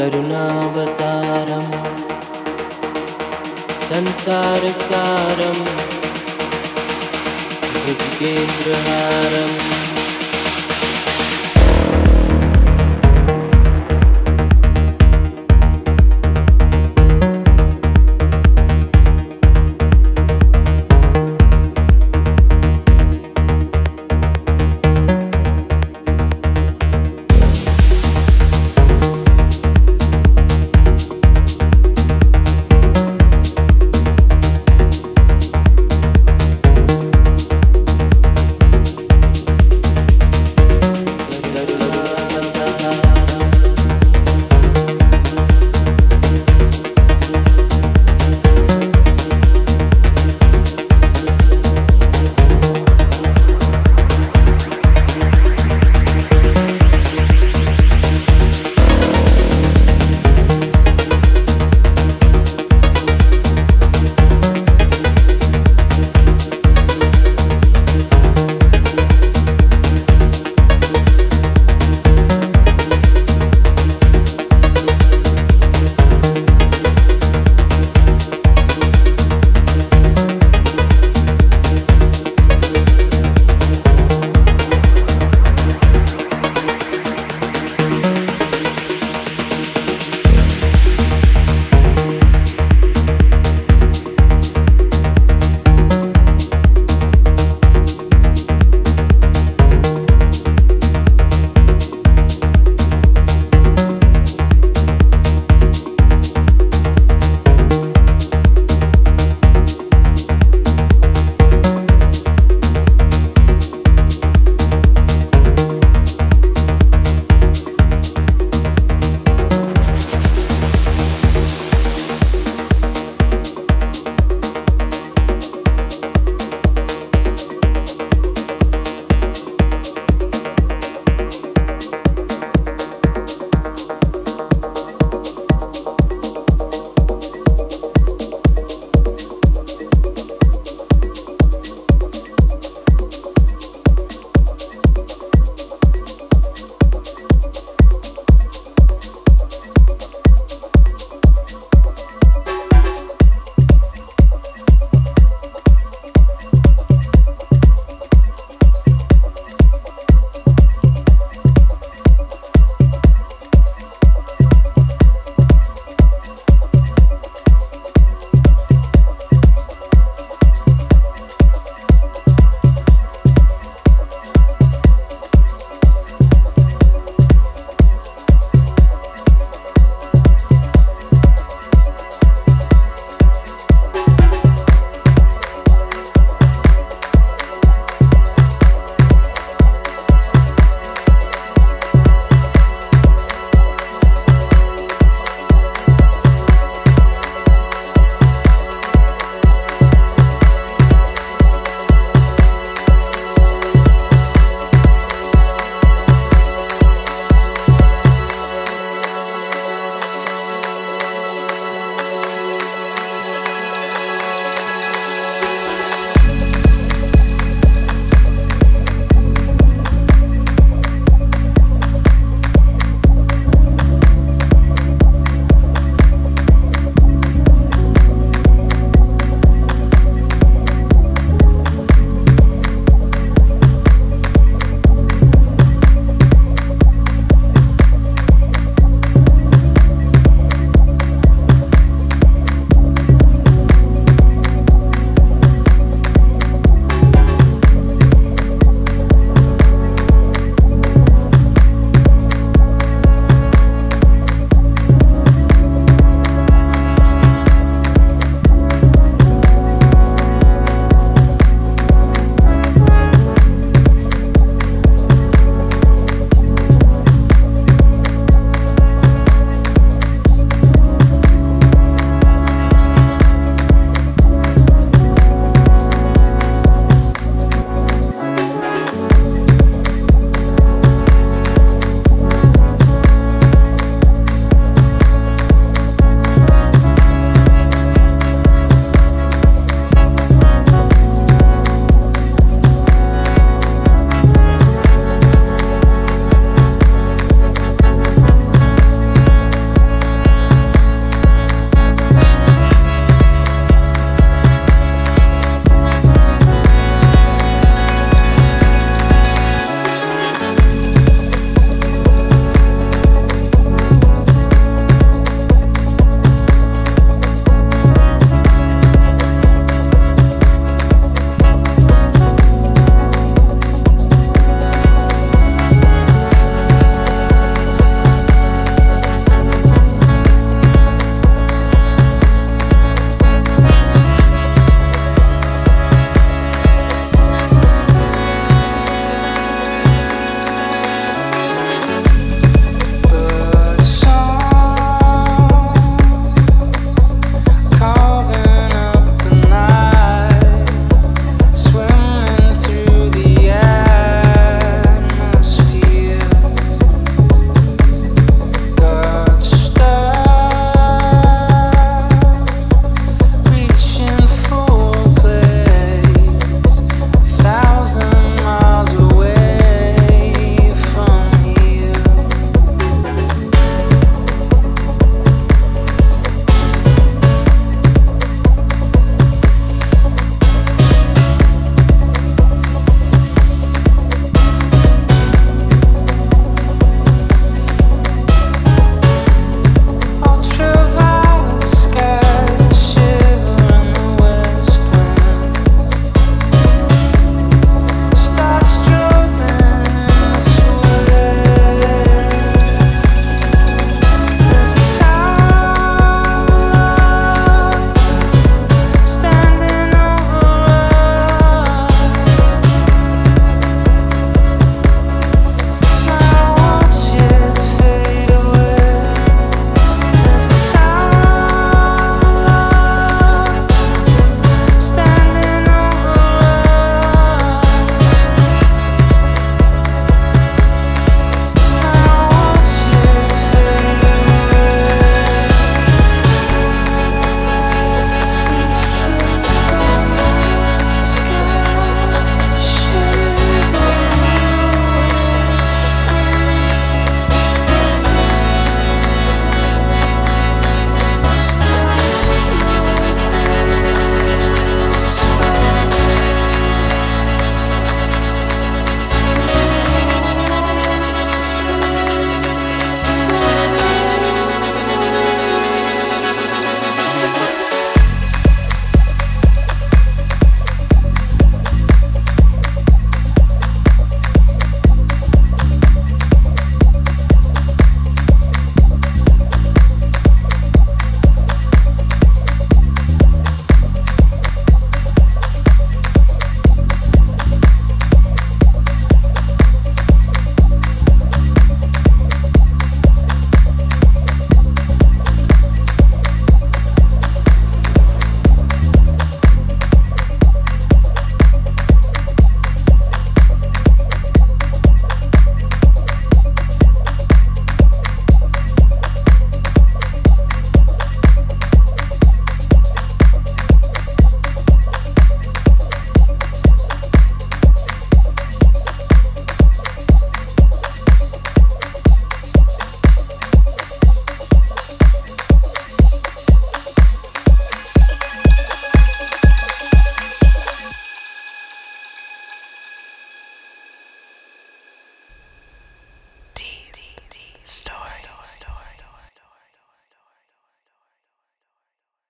करुणावतारम् संसारसारम् प्रहारम्